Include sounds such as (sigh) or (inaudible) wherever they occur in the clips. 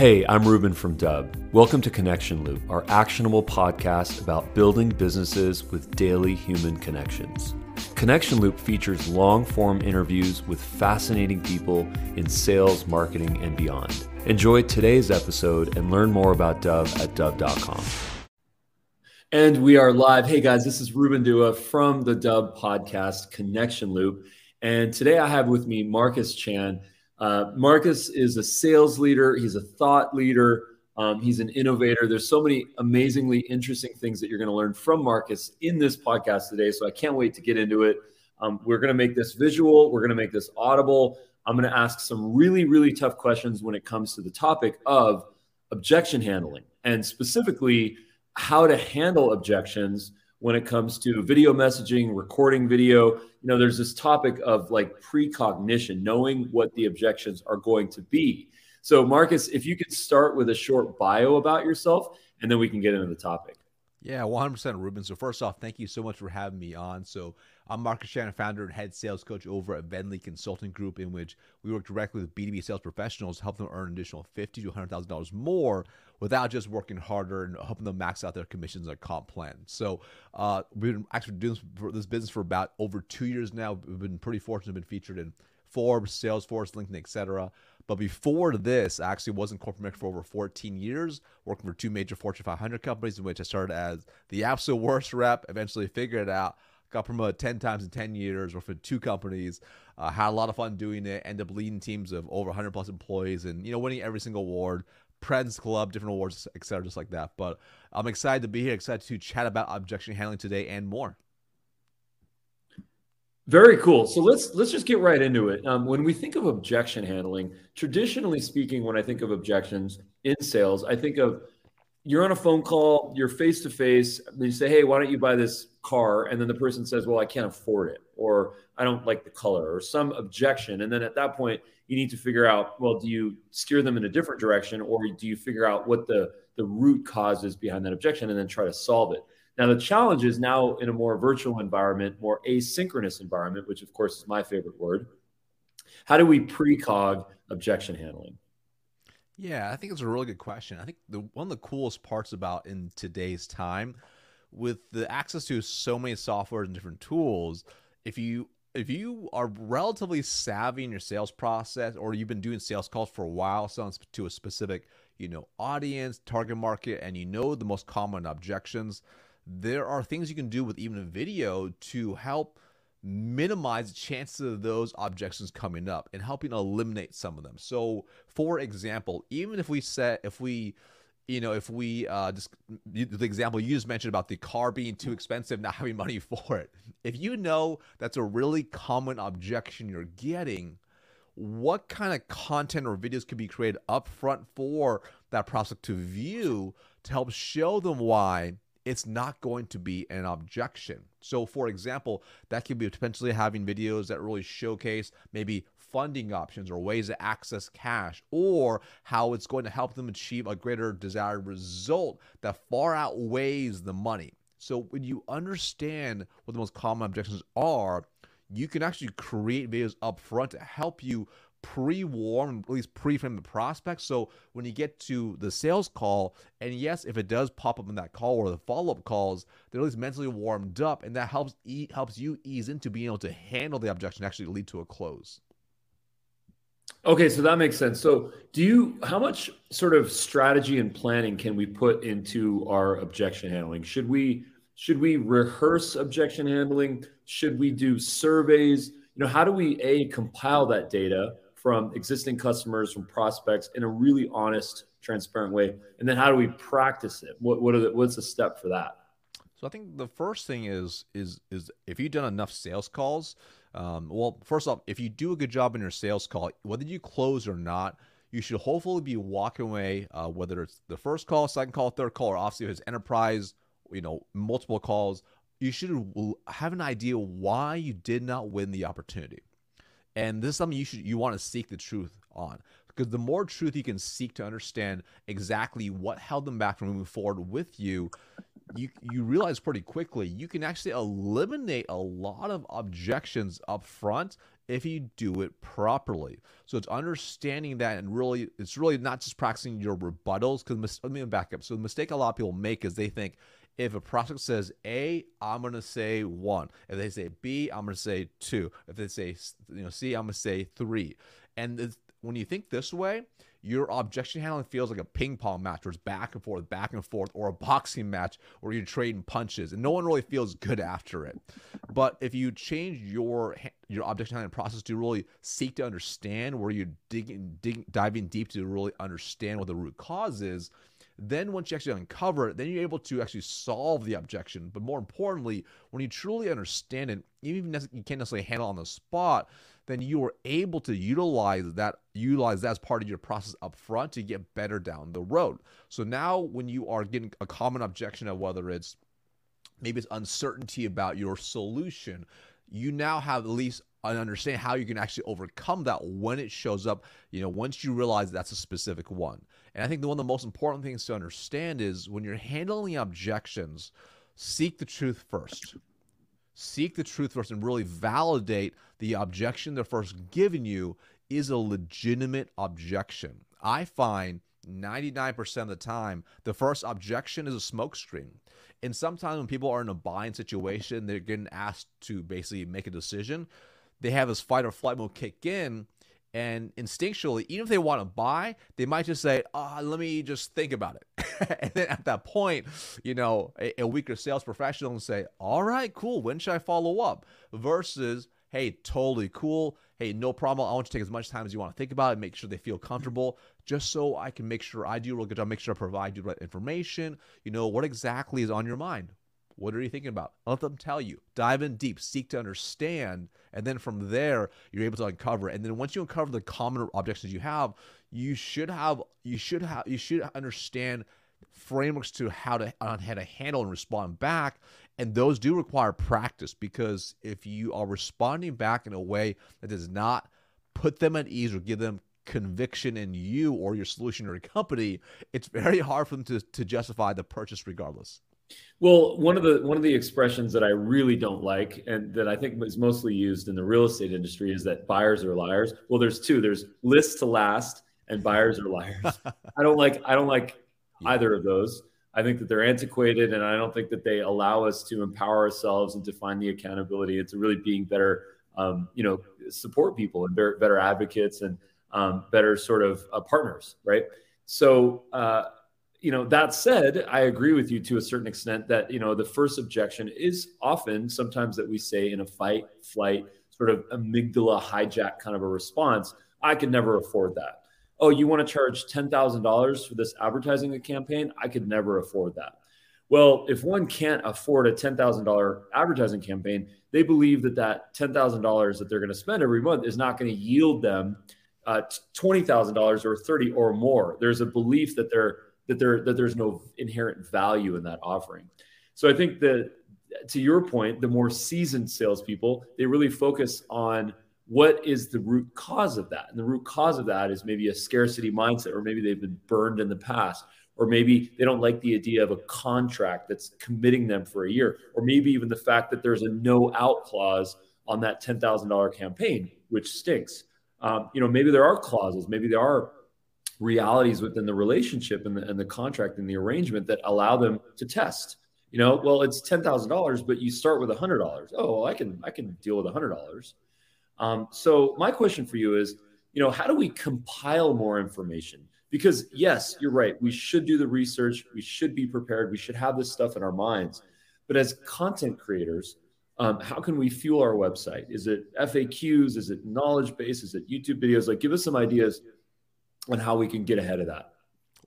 Hey, I'm Ruben from Dubb. Welcome to Connection Loop, our actionable podcast about building businesses with daily human connections. Connection Loop features long form interviews with fascinating people in sales, marketing, and beyond. Enjoy today's episode and learn more about Dubb at Dubb.com. And we are live. Hey guys, this is Ruben Dua from the Dubb podcast Connection Loop. And today I have with me Marcus Chan. Uh, Marcus is a sales leader, he's a thought leader, um, he's an innovator. There's so many amazingly interesting things that you're going to learn from Marcus in this podcast today. So I can't wait to get into it. Um, we're going to make this visual, we're going to make this audible. I'm going to ask some really, really tough questions when it comes to the topic of objection handling and specifically how to handle objections when it comes to video messaging, recording video. You know, there's this topic of like precognition, knowing what the objections are going to be. So, Marcus, if you could start with a short bio about yourself, and then we can get into the topic. Yeah, 100% Ruben. So, first off, thank you so much for having me on. So, I'm Marcus Chan, founder and head sales coach over at Venli Consulting Group, in which we work directly with B2B sales professionals, help them earn an additional fifty to $100,000 more without just working harder and helping them max out their commissions and comp plan. So uh, we've been actually doing this, this business for about over two years now. We've been pretty fortunate, been featured in Forbes, Salesforce, LinkedIn, etc. But before this, I actually was in corporate America for over 14 years, working for two major Fortune 500 companies, in which I started as the absolute worst rep, eventually figured it out, got promoted 10 times in 10 years, worked for two companies, uh, had a lot of fun doing it, ended up leading teams of over 100 plus employees and, you know, winning every single award, President's Club, different awards, etc., just like that. But I'm excited to be here, excited to chat about objection handling today and more. Very cool. So let's let's just get right into it. Um, when we think of objection handling, traditionally speaking, when I think of objections in sales, I think of you're on a phone call, you're face to face, you say, "Hey, why don't you buy this car?" And then the person says, "Well, I can't afford it," or "I don't like the color," or some objection. And then at that point, you need to figure out, well, do you steer them in a different direction, or do you figure out what the the root cause is behind that objection, and then try to solve it? Now, the challenge is now in a more virtual environment, more asynchronous environment, which of course is my favorite word. How do we precog objection handling? Yeah, I think it's a really good question. I think the one of the coolest parts about in today's time, with the access to so many softwares and different tools, if you if you are relatively savvy in your sales process, or you've been doing sales calls for a while, selling to a specific you know audience, target market, and you know the most common objections, there are things you can do with even a video to help minimize the chances of those objections coming up and helping eliminate some of them. So, for example, even if we set, if we, you know, if we uh, just the example you just mentioned about the car being too expensive, not having money (laughs) for it. If you know that's a really common objection you're getting, what kind of content or videos could be created up front for that prospect to view to help show them why it's not going to be an objection. So, for example, that could be potentially having videos that really showcase maybe funding options or ways to access cash or how it's going to help them achieve a greater desired result that far outweighs the money. So, when you understand what the most common objections are, you can actually create videos up front to help you pre-warm, at least pre-frame the prospect. So when you get to the sales call, and yes, if it does pop up in that call or the follow-up calls, they're at least mentally warmed up, and that helps e- helps you ease into being able to handle the objection, actually lead to a close. Okay, so that makes sense. So, do you how much sort of strategy and planning can we put into our objection handling? Should we should we rehearse objection handling? Should we do surveys? You know, how do we a compile that data from existing customers, from prospects in a really honest, transparent way? And then how do we practice it? What what are the, what's the step for that? So I think the first thing is is is if you've done enough sales calls, um, well, first off, if you do a good job in your sales call, whether you close or not, you should hopefully be walking away, uh, whether it's the first call, second call, third call, or obviously if it's enterprise, you know, multiple calls, you should have an idea why you did not win the opportunity. And this is something you should you want to seek the truth on. Because the more truth you can seek to understand exactly what held them back from moving forward with you, you you realize pretty quickly you can actually eliminate a lot of objections up front if you do it properly. So it's understanding that and really, it's really not just practicing your rebuttals. Because let me back up. So the mistake a lot of people make is they think if a prospect says A, I'm going to say one. If they say B, I'm going to say two. If they say you know C, I'm going to say three. And when you think this way, your objection handling feels like a ping pong match where it's back and forth, back and forth, or a boxing match where you're trading punches, and no one really feels good after it. But if you change your your objection handling process to really seek to understand, where you're digging, digging diving deep to really understand what the root cause is, then once you actually uncover it, then you're able to actually solve the objection. But more importantly, when you truly understand it, even if you can't necessarily handle on the spot, then you are able to utilize that utilize that as part of your process up front to get better down the road. So now when you are getting a common objection of whether it's maybe it's uncertainty about your solution, you now have at least an understand how you can actually overcome that when it shows up, you know, once you realize that's a specific one. And I think the one of the most important things to understand is when you're handling objections, seek the truth first seek the truth first and really validate the objection they're first giving you is a legitimate objection. I find 99% of the time, the first objection is a smokescreen. And sometimes when people are in a buying situation, they're getting asked to basically make a decision. They have this fight or flight mode kick in, and instinctually, even if they want to buy, they might just say, oh, let me just think about it. (laughs) and then at that point, you know, a, a weaker sales professional will say, all right, cool. When should I follow up? Versus, hey, totally cool. Hey, no problem. I want you to take as much time as you want to think about it, make sure they feel comfortable, just so I can make sure I do a real good job, make sure I provide you the right information. You know, what exactly is on your mind? What are you thinking about? Let them tell you. Dive in deep, seek to understand, and then from there you're able to uncover. And then once you uncover the common objections you have, you should have you should have you should understand frameworks to how to on how to handle and respond back. And those do require practice because if you are responding back in a way that does not put them at ease or give them conviction in you or your solution or your company, it's very hard for them to, to justify the purchase regardless. Well, one of the one of the expressions that I really don't like and that I think is mostly used in the real estate industry is that buyers are liars. Well, there's two. There's list to last and buyers are liars. (laughs) I don't like I don't like either of those. I think that they're antiquated and I don't think that they allow us to empower ourselves and to find the accountability and to really being better um, you know, support people and better, better advocates and um, better sort of uh, partners, right? So uh, you know that said i agree with you to a certain extent that you know the first objection is often sometimes that we say in a fight flight sort of amygdala hijack kind of a response i could never afford that. Oh you want to charge $10000 for this advertising campaign? I could never afford that. Well if one can't afford a $10000 advertising campaign they believe that that $10000 that they're going to spend every month is not going to yield them uh, $20000 or 30 or more. There's a belief that they're that there that there's no inherent value in that offering. So I think that to your point, the more seasoned salespeople they really focus on what is the root cause of that, and the root cause of that is maybe a scarcity mindset, or maybe they've been burned in the past, or maybe they don't like the idea of a contract that's committing them for a year, or maybe even the fact that there's a no out clause on that ten thousand dollar campaign, which stinks. Um, you know, maybe there are clauses, maybe there are realities within the relationship and the, and the contract and the arrangement that allow them to test. You know well it's $10000 but you start with $100 oh well, i can i can deal with $100 um, so my question for you is you know how do we compile more information? Because yes you're right. We should do the research. We should be prepared. We should have this stuff in our minds. But as content creators um, how can we fuel our website? Is it faqs is it knowledge base? Is it youtube videos? Like give us some ideas and how we can get ahead of that.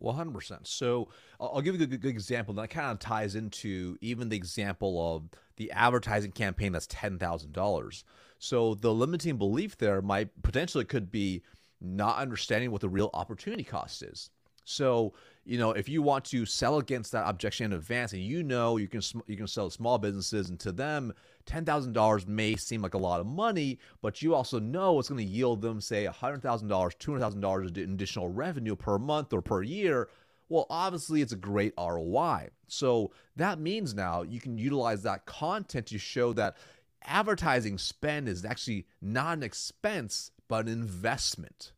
100%. So I'll give you a good, good example. That kind of ties into even the example of the advertising campaign that's $10,000. So the limiting belief there might potentially could be not understanding what the real opportunity cost is. So, you know, if you want to sell against that objection in advance and you know you can you can sell to small businesses and to them $10,000 may seem like a lot of money, but you also know it's going to yield them, say, $100,000, $200,000 in additional revenue per month or per year. Well, obviously, it's a great ROI. So that means now you can utilize that content to show that advertising spend is actually not an expense, but an investment.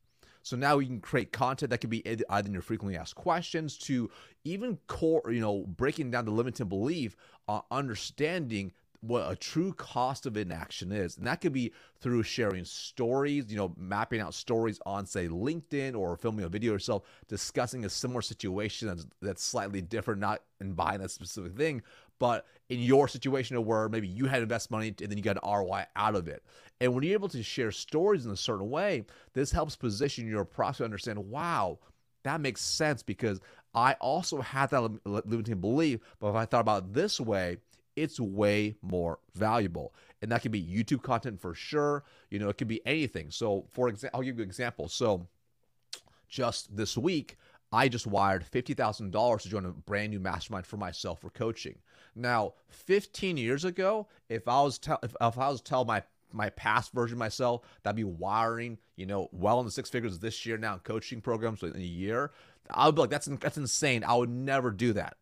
So now you can create content that can be either in your frequently asked questions to even core, you know, breaking down the limiting belief, uh, understanding what a true cost of inaction is. And that could be through sharing stories, you know, mapping out stories on, say, LinkedIn or filming a video yourself, discussing a similar situation that's, that's slightly different, not in buying that specific thing, but in your situation where maybe you had to invest money and then you got an ROI out of it. And when you're able to share stories in a certain way, this helps position your prospect to understand, wow, that makes sense because I also had that limiting belief, but if I thought about this way, it's way more valuable. And that can be YouTube content for sure. You know, it could be anything. So, for example, I'll give you an example. So, just this week, I just wired $50,000 to join a brand new mastermind for myself for coaching. Now, 15 years ago, if I was tell if, if I was tell my my past version myself, that'd be wiring, you know, well in the six figures this year now in coaching programs in a year. I would be like, that's that's insane. I would never do that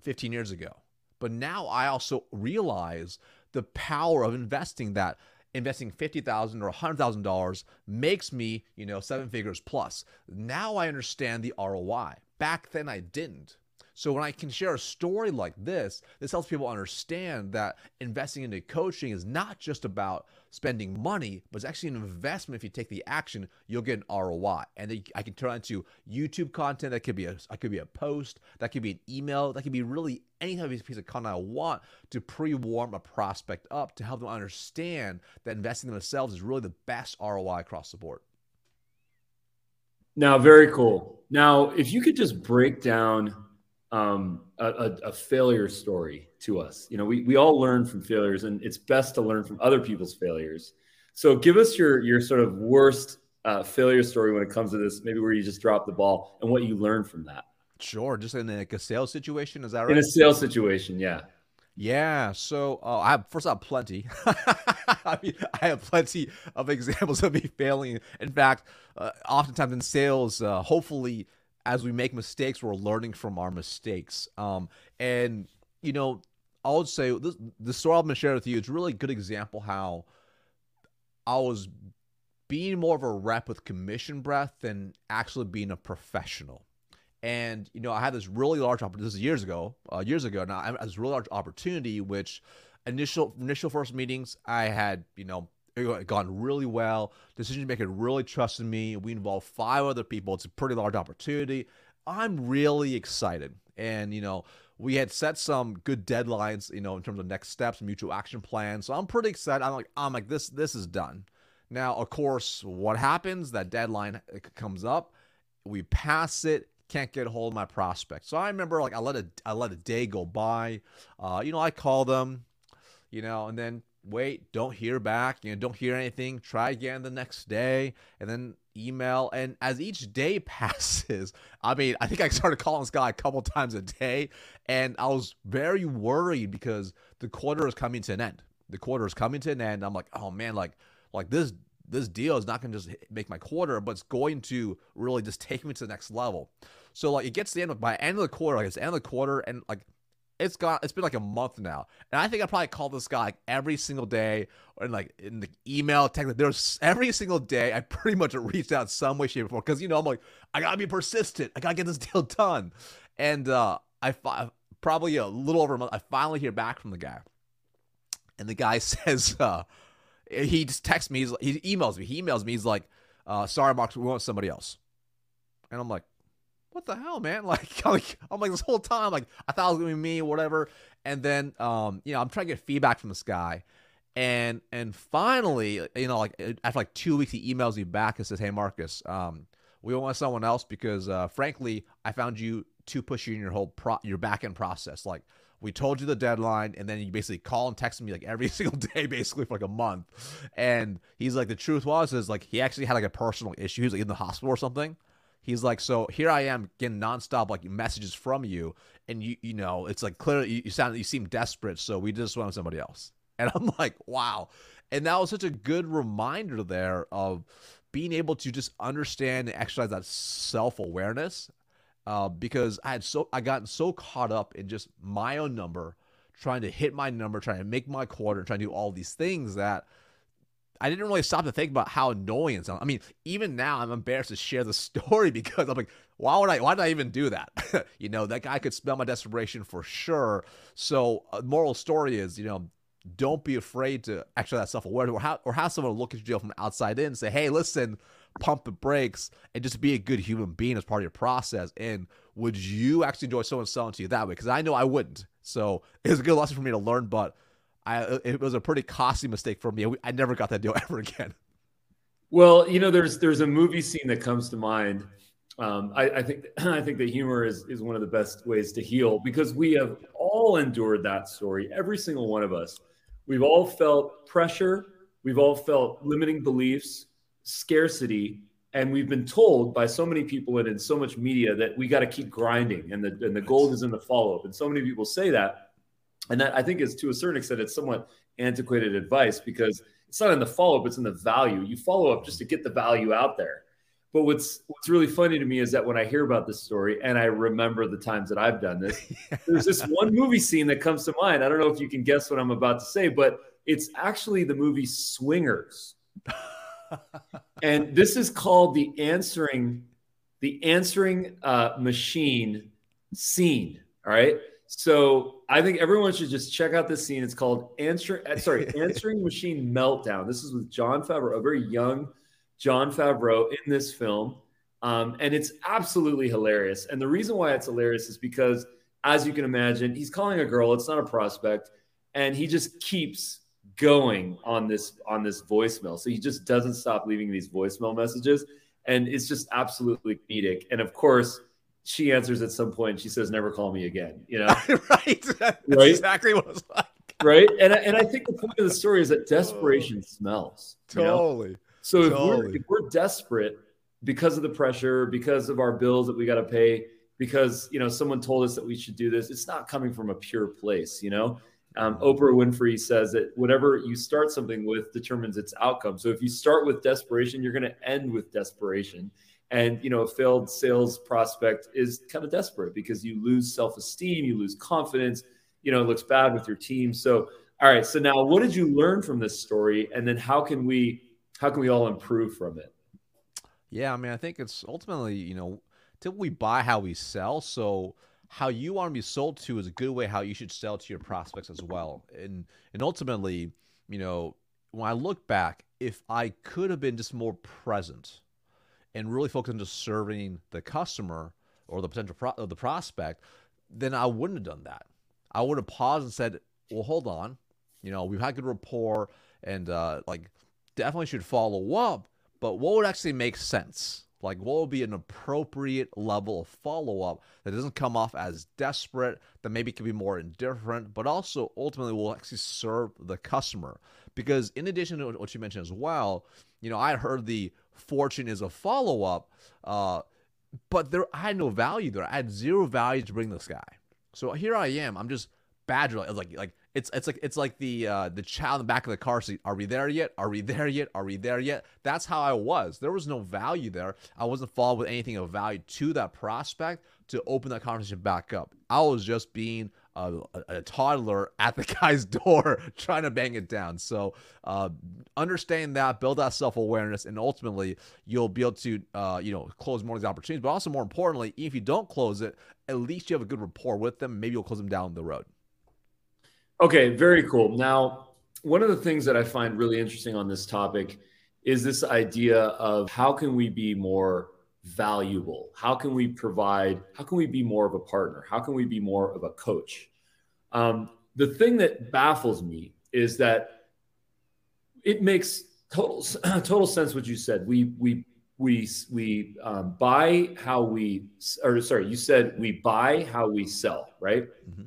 15 years ago. But now I also realize the power of investing that investing 50,000 or $100,000 makes me, you know, seven figures plus. Now I understand the ROI. Back then I didn't. So when I can share a story like this, this helps people understand that investing into coaching is not just about spending money, but it's actually an investment. If you take the action, you'll get an ROI. And I can turn into YouTube content. That could be a, I could be a post. That could be an email. That could be really any type of piece of content I want to pre-warm a prospect up to help them understand that investing in themselves is really the best ROI across the board. Now, very cool. Now, if you could just break down um, a, a, failure story to us. You know, we, we all learn from failures, and it's best to learn from other people's failures. So, give us your your sort of worst uh, failure story when it comes to this. Maybe where you just dropped the ball and what you learned from that. Sure, just in like a sales situation, is that right? In a sales situation, yeah. Yeah. So uh, I have first I have plenty. (laughs) I mean, I have plenty of (laughs) examples of me failing. In fact, uh, oftentimes in sales, uh, hopefully as we make mistakes, we're learning from our mistakes. Um, and you know, I would say this the story I'm gonna share with you is really a good example how I was being more of a rep with commission breath than actually being a professional. And you know, I had this really large opportunity. This is years ago, uh, years ago. Now I had this really large opportunity, which initial initial first meetings, I had you know it gone really well. Decision maker really trusted me. We involved five other people. It's a pretty large opportunity. I'm really excited. And, you know, we had set some good deadlines, you know, in terms of next steps, mutual action plans. So I'm pretty excited. I'm like, I'm like, this, this is done. Now, of course, what happens? That deadline uh, comes up. We pass it. Can't get a hold of my prospect. So I remember, like, I let a, I let a day go by. Uh, you know, I call them, you know, and then wait, don't hear back, you know, don't hear anything, try again the next day, and then email. And as each day (laughs) passes, I mean, I think I started calling this guy a couple times a day, and I was very worried because the quarter is coming to an end. The quarter is coming to an end. I'm like, oh man, like, like this this deal is not going to just make my quarter, but it's going to really just (laughs) take me to the next level. So like it gets to the end of by end of the quarter, like it's the end of the quarter, and like it's got it's been like a month now, and I think I probably called this guy like every single day, and like in the email, text. There's every single day I pretty much reached out some way, shape, or form because you know I'm like I gotta be persistent. I gotta get this (laughs) deal done, and uh, I fi- probably a little over a month. I finally hear back from the guy, and the guy (laughs) says uh, he just texts me. he emails me. He emails me. He's like, uh, "Sorry, Mark, we want somebody else," and I'm like what the hell, man? (laughs) Like, like I'm like this whole time, like I thought it was gonna be me, or whatever. And then, um, you know, I'm trying to get feedback from this guy, and and finally, you know, like after like two weeks, he emails me back and says, "Hey, Marcus, um, we want someone else because, uh, frankly, I found you too pushy in your whole pro- your back end process. Like, we told you the deadline, and then you basically call and text me like every (laughs) single day, basically for like a month. And he's like, the truth was is like he actually had like a personal issue. He was like in the hospital or something." He's like, so here I am getting nonstop like messages from you, and you you know it's like clearly you, you sound you seem desperate, so we just with somebody else. (laughs) And I'm like, wow. And that was such a good reminder there of being able to just understand and exercise that self awareness, uh, because I had so I gotten so caught up in just my own number, trying to hit my number, trying to make my quarter, trying to do all these things that I didn't really stop to think about how annoying it sounds. I mean, even now I'm embarrassed to share the (laughs) story because I'm like, why would I? Why did I even do that? (laughs) you know, that guy could smell my desperation for sure. So, uh, moral story is, you know, don't be afraid to actually have self awareness or have, or have someone look at deal from outside in and say, hey, listen, pump the brakes and just be a good human being as part of your process. And would you actually enjoy someone selling to you that way? Because I know I wouldn't. So it was a good lesson for me to learn, but I it was a pretty costly mistake for me. I never got that deal (laughs) ever again. Well, you know, there's there's a movie scene that comes to mind. Um, I, I think (clears throat) I think that humor is is one of the best ways to heal because we have all endured that story. Every single one of us. We've all felt pressure. We've all felt limiting beliefs, scarcity, and we've been told by so many people and in so much media that we got to keep grinding and the and the gold is in the follow up. And so many people say that, and that I think is to a certain extent it's somewhat antiquated advice because it's not in the follow up, it's in the value. You follow up just to get the value out there. But what's what's really funny to me is that when I hear about this story and I remember the times that I've done this, (laughs) there's this one movie scene that comes to mind. I don't know if you can guess what I'm about to say, but it's actually the movie Swingers (laughs) and this is called the answering the answering uh, machine scene. All right. So I think everyone should just check out this scene. It's called answer. Uh, sorry, (laughs) answering machine meltdown. This is with Jon Favreau, a very young Jon Favreau in this film, um, and it's absolutely hilarious. And the reason why it's hilarious is because, as you can imagine, he's calling a girl. It's not a prospect, and he just keeps going on this on this voicemail. So he just doesn't stop leaving these voicemail messages, and it's just absolutely comedic. And of course, she answers at some point. She says, "Never call me again." You know, (laughs) right? (laughs) That's right? Exactly what it's like. right? And and I think the point of the story is that (laughs) desperation smells. Totally. Know? So if we're if we're desperate because of the pressure, because of our bills that we got to pay, because you know someone told us that we should do this, it's not coming from a pure place. You know, um, Oprah Winfrey says that whatever you start something with determines its outcome. So if you start with desperation, you're going to end with desperation. And you know, a failed sales prospect is kind of desperate because you lose self-esteem, you lose confidence. You know, it looks bad with your team. So, all right. So now, what did you learn from this story, and then how can we how can we all improve from it? Yeah, I mean, I think it's ultimately, you know, till we buy how we sell. So how you want to be sold to is a good way how you should sell to your prospects as well. And and ultimately, you know, when I look back, if I could have been just more present and really focused on just serving the customer or the potential pro- or the prospect, then I wouldn't have done that. I would have paused and said, "Well, hold on. You know, we've had good rapport, and uh, like definitely should follow up. But what would actually make sense? Like, what would be an appropriate level of follow up that doesn't come off as desperate, that maybe can be more indifferent, but also ultimately will actually serve the customer? Because, in addition to what you mentioned as well, you know, I heard the fortune is a follow up, uh, but there I had no value there. I had zero value to bring this guy. So here I am. I'm just badger like like it's it's like it's like the uh, the child in the back of the car seat. Are we there yet? Are we there yet? Are we there yet? That's how I was. There was no value there. I wasn't followed with anything of value to that prospect to open that conversation back up. I was just being a, a, toddler at the (laughs) guy's door trying to bang it down. So uh, understand that, build that self awareness, and ultimately you'll be able to uh, you know close more of these opportunities. But also more importantly, if you don't close it, at least you have a good rapport with them. Maybe you'll close them down the road. Okay, very cool. Now, one of the things that I find really interesting on this topic is this idea of how can we be more valuable? How can we provide? How can we be more of a partner? How can we be more of a coach? Um, the thing that baffles me is that it makes total (clears throat) total sense what you said. We we we we um, buy how we or sorry, you said we buy how we sell, right? Mm-hmm.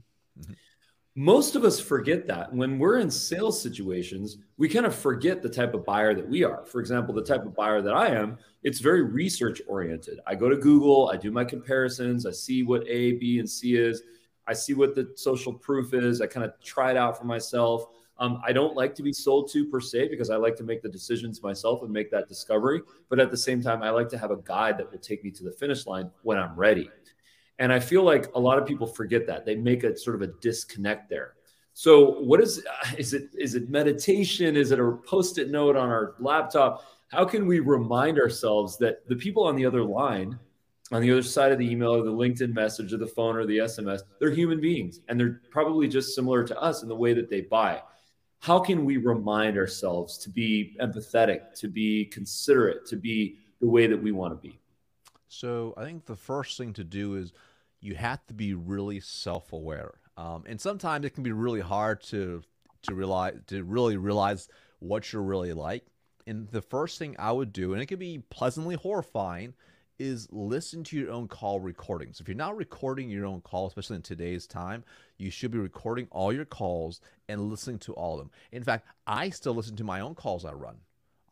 Most of us forget that. When we're in sales situations we kind of forget the type of buyer that we are. For example the type of buyer that i am it's very research oriented. I go to google i do my comparisons i see what a b and c is. I see what the social proof is. I kind of try it out for myself. Um, i don't like to be sold to per se because i like to make the decisions myself and make that discovery. But at the same time i like to have a guide that will take me to the finish line when i'm ready and I feel like a lot of people forget that. They make a sort of a disconnect there. So, what is (laughs) is it? Is it meditation? Is it a post-it note on our laptop? How can we remind ourselves that the people on the other line, on the other side of the email or the LinkedIn message or the phone or the SMS, they're human beings and they're probably just similar to us in the way that they buy. How can we remind ourselves to be empathetic, to be considerate, to be the way that we want to be? So, I think the first thing to do is you have to be really self-aware um, and sometimes it can be really hard to to realize to really realize what you're really like. And the first thing I would do, and it can be pleasantly horrifying, is listen to your own call recordings. If you're not recording your own call, especially in today's time, you should be recording all your calls and listening to all of them. In fact, I still listen to my own calls I run.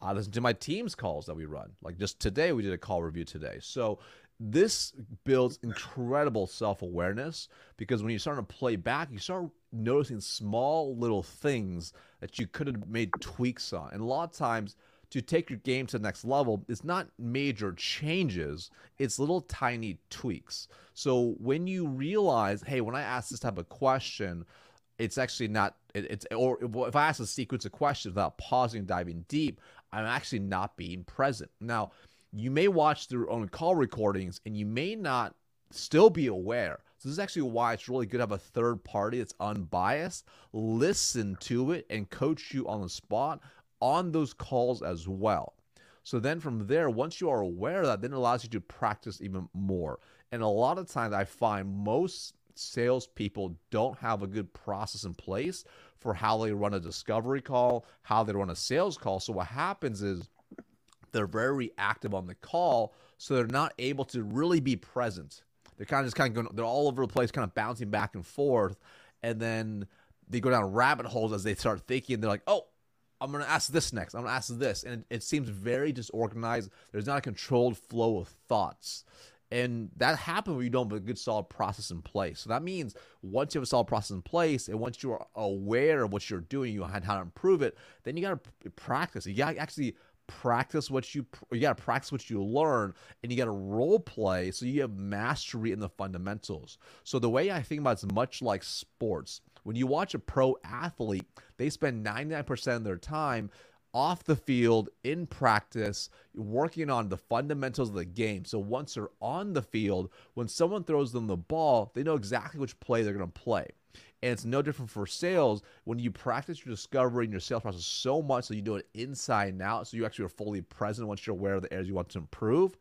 I listen to my team's calls that we run. Like just today, we did a call review today. So this builds incredible self-awareness because when you start to play back you start noticing small little things that you could have made tweaks on. And a lot of times to take your game to the next level it's not major changes it's little tiny tweaks. So when you realize hey when i ask this type of question it's actually not it, it's or if i ask a sequence of questions without pausing diving deep i'm actually not being present. Now you may watch their own call recordings and you may not still be aware. So this is actually why it's really good to have a third party that's unbiased, listen to it and coach you on the spot on those calls as well. So then from there, once you are aware of that, then it allows you to practice even more. And a lot of times I find most salespeople don't have a good process in place for how they run a discovery call, how they run a sales call. So what happens is they're very active on the call, so they're not able to really be present. They're kind of just kind of going, they're all over the place, kind of bouncing back and forth, and then they go down rabbit holes as they start thinking. They're like, oh, I'm going to ask this next. I'm going to ask this. And it, it, seems very disorganized. There's not a controlled flow of thoughts. And that happens when you don't have a good solid process in place. So that means once you have a solid process in place and once you are aware of what you're doing, you and how to improve it, then you got to practice. You got to actually practice what you you got to practice what you learn and you got to role play so you have mastery in the fundamentals. So the way i think about it's much like sports. When you watch a pro athlete they spend 99% of their time off the field in practice working on the fundamentals of the game. So once they're on the field when someone throws them the ball they know exactly which play they're going to play and it's no different for sales when you practice your discovery and your sales process so much so you do it inside and out, so you actually are fully present once you're aware of the areas you want to improve.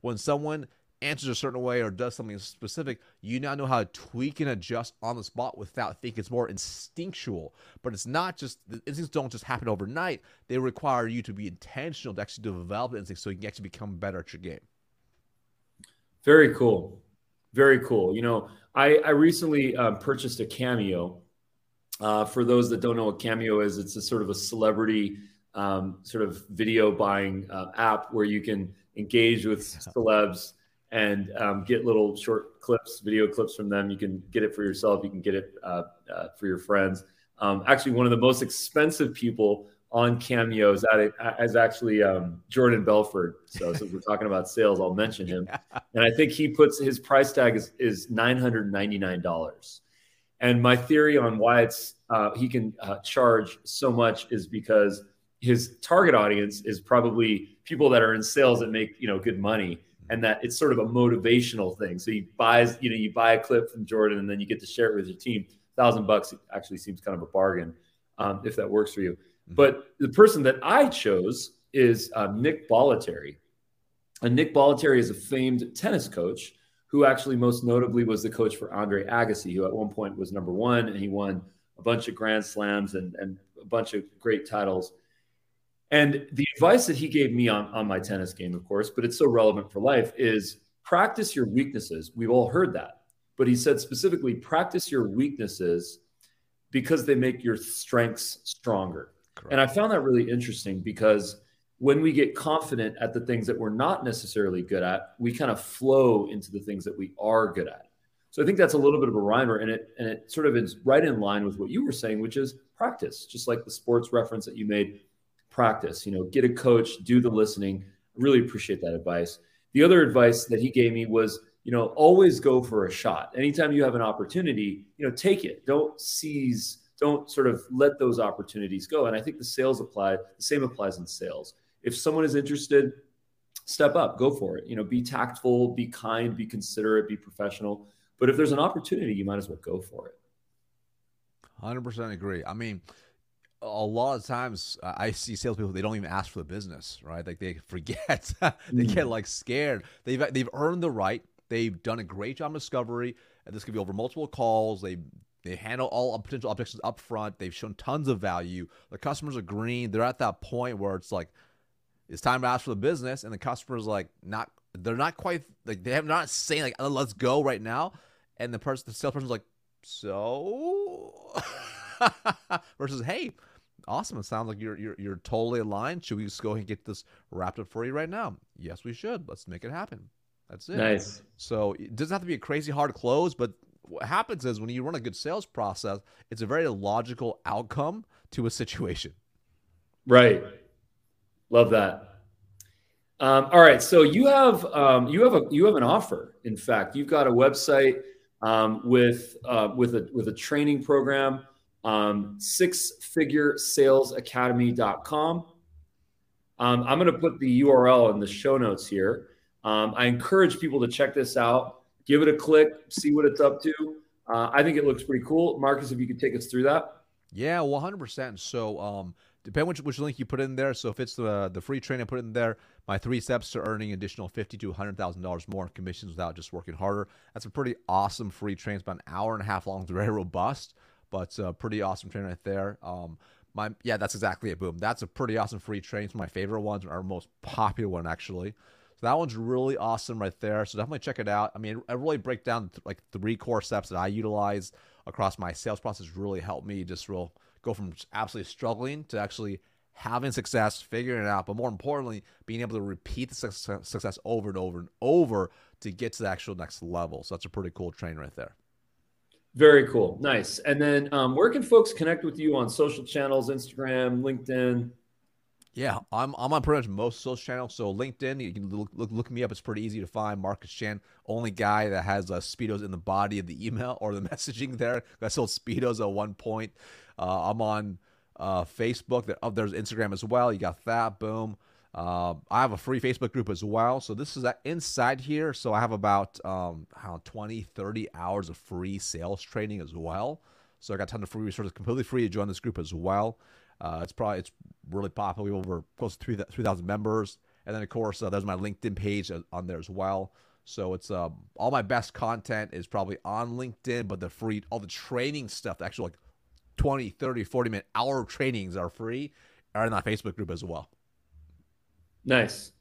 When someone answers a certain way or does something specific, you now know how to tweak and adjust on the spot without thinking. It's more instinctual, but it's not just the instincts don't just happen overnight. They require you to be intentional to actually develop instincts so you can actually become better at your game. Very cool. Very cool. You know, I, I recently uh, purchased a Cameo. Uh, for those that don't know what Cameo is, it's a sort of a celebrity um, sort of video buying uh, app where you can engage with celebs and um, get little short clips, video clips from them. You can get it for yourself. You can get it uh, uh, for your friends. Um, actually, one of the most expensive people on cameos as actually um, Jordan Belfort. So since we're talking about sales, I'll mention him. (laughs) Yeah. And I think he puts his price tag is, is $999. And my theory on why it's uh, he can uh, charge so much is because his target audience is probably people that are in sales that make you know good money and that it's sort of a motivational thing. So he buys, you know, you buy a clip from Jordan and then you get to share it with your team. Thousand bucks actually seems kind of a bargain um, if that works for you. Mm-hmm. But the person that I chose is uh, Nick Bollettieri. And Nick Bollettieri is a famed tennis coach who actually most notably was the coach for Andre Agassi, who at one point was number one and he won a bunch of Grand Slams and, and a bunch of great titles. And the advice that he gave me on, on my tennis game, of course, but it's so relevant for life, is practice your weaknesses. We've all heard that. But he said specifically, practice your weaknesses because they make your strengths stronger. Correct. And I found that really interesting because when we get confident at the things that we're not necessarily good at, we kind of flow into the things that we are good at. So I think that's a little bit of a rhymer, and it and it sort of is right in line with what you were saying, which is practice. Just like the sports reference that you made, practice. You know, get a coach, do the listening. Really appreciate that advice. The other advice that he gave me was, you know, always go for a shot. Anytime you have an opportunity, you know, take it. Don't seize don't sort of let those opportunities go. And I think the sales apply, the same applies in sales. If someone is interested, step up, go for it. You know, be tactful, be kind, be considerate, be professional. But if there's an opportunity, you might as well go for it. 100% agree. I mean, a lot of times uh, I see salespeople they don't even ask for the business, right? Like they forget, (laughs) they get mm. like scared. They've they've earned the right. They've done a great job of discovery, and this could be over multiple calls. They they handle all potential objections up front. They've shown tons of value. The customers are green. They're at that point where it's like it's time to ask for the business, and the customer's like not. They're not quite like they have not saying like oh, let's go right now, and the person the salesperson's like so (laughs) versus hey awesome. It sounds like you're, you're you're totally aligned. Should we just go ahead and get this wrapped up for you right now? Yes, we should. Let's make it happen. That's it. Nice. So it doesn't have to be a crazy hard close, but what happens is when you run a good sales process, it's a very logical outcome to a situation. Right. Love that. Um, all right. So you have um, you have a you have an offer. In fact, you've got a website um, with uh, with a with a training program um, sixfiguresalesacademy.com. Um, I'm going to put the URL in the show notes here. Um, I encourage people to check this out, give it a click, see what it's up to. Uh, I think it looks pretty cool. Marcus, if you could take us through that. Yeah, 100%. So, um, depend which, which link you put in there. So, if it's the the free training, I put in there. My three steps to earning additional fifty to hundred thousand dollars more in commissions without just working harder. That's a pretty awesome free train. It's about an hour and a half long. It's very robust but uh, pretty awesome train right there. Um, my yeah, that's exactly it. Boom. That's a pretty awesome free train. It's my favorite ones, our most popular one actually. So that one's really awesome right there. So definitely check it out. I mean, I really break down like three core steps that I utilize across my sales process. Really helped me just real go from absolutely struggling to actually having success, figuring it out, but more importantly, being able to repeat the success over and over and over to get to the actual next level. So that's a pretty cool train right there. Very cool. Nice. And then um, where can folks connect with you on social channels, Instagram, LinkedIn? Yeah, I'm, I'm on pretty much most social channels. So LinkedIn, you can look, look, look me up. It's pretty easy to find. Marcus Chan, only guy that has uh, Speedos in the body of the email or the (laughs) messaging there. I sold Speedos at one point. Uh, I'm on uh, Facebook. Oh, there's Instagram as well. You got that. Boom. Uh, I have a free Facebook group as well. So this is inside here. So I have about um, know, 20, 30 hours of free sales training as well. So I got a ton of free resources, completely free to join this group as well. Uh, it's probably it's really popular. We have over close to 3,000 members. And then of course uh, there's my LinkedIn page on there as well. So it's uh, all my best content is probably on LinkedIn, but the free all the training stuff, the actual like 20, 30, 40 minute hour trainings are free, are in that Facebook group as well. Nice.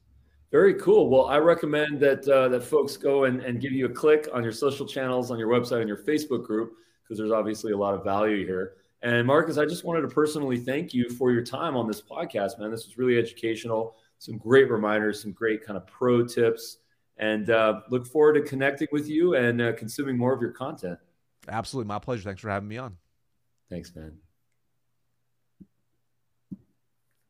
Very cool. Well, I recommend that uh, that folks go and, and give you a click on your social channels, on your website, on your Facebook group, because there's obviously a lot of value here. And Marcus, I just wanted to personally thank you for your time on this podcast, man. This was really educational. Some great reminders, some great kind of pro tips, and uh, look forward to connecting with you and uh, consuming more of your content. Absolutely, my pleasure. Thanks for having me on. Thanks, man.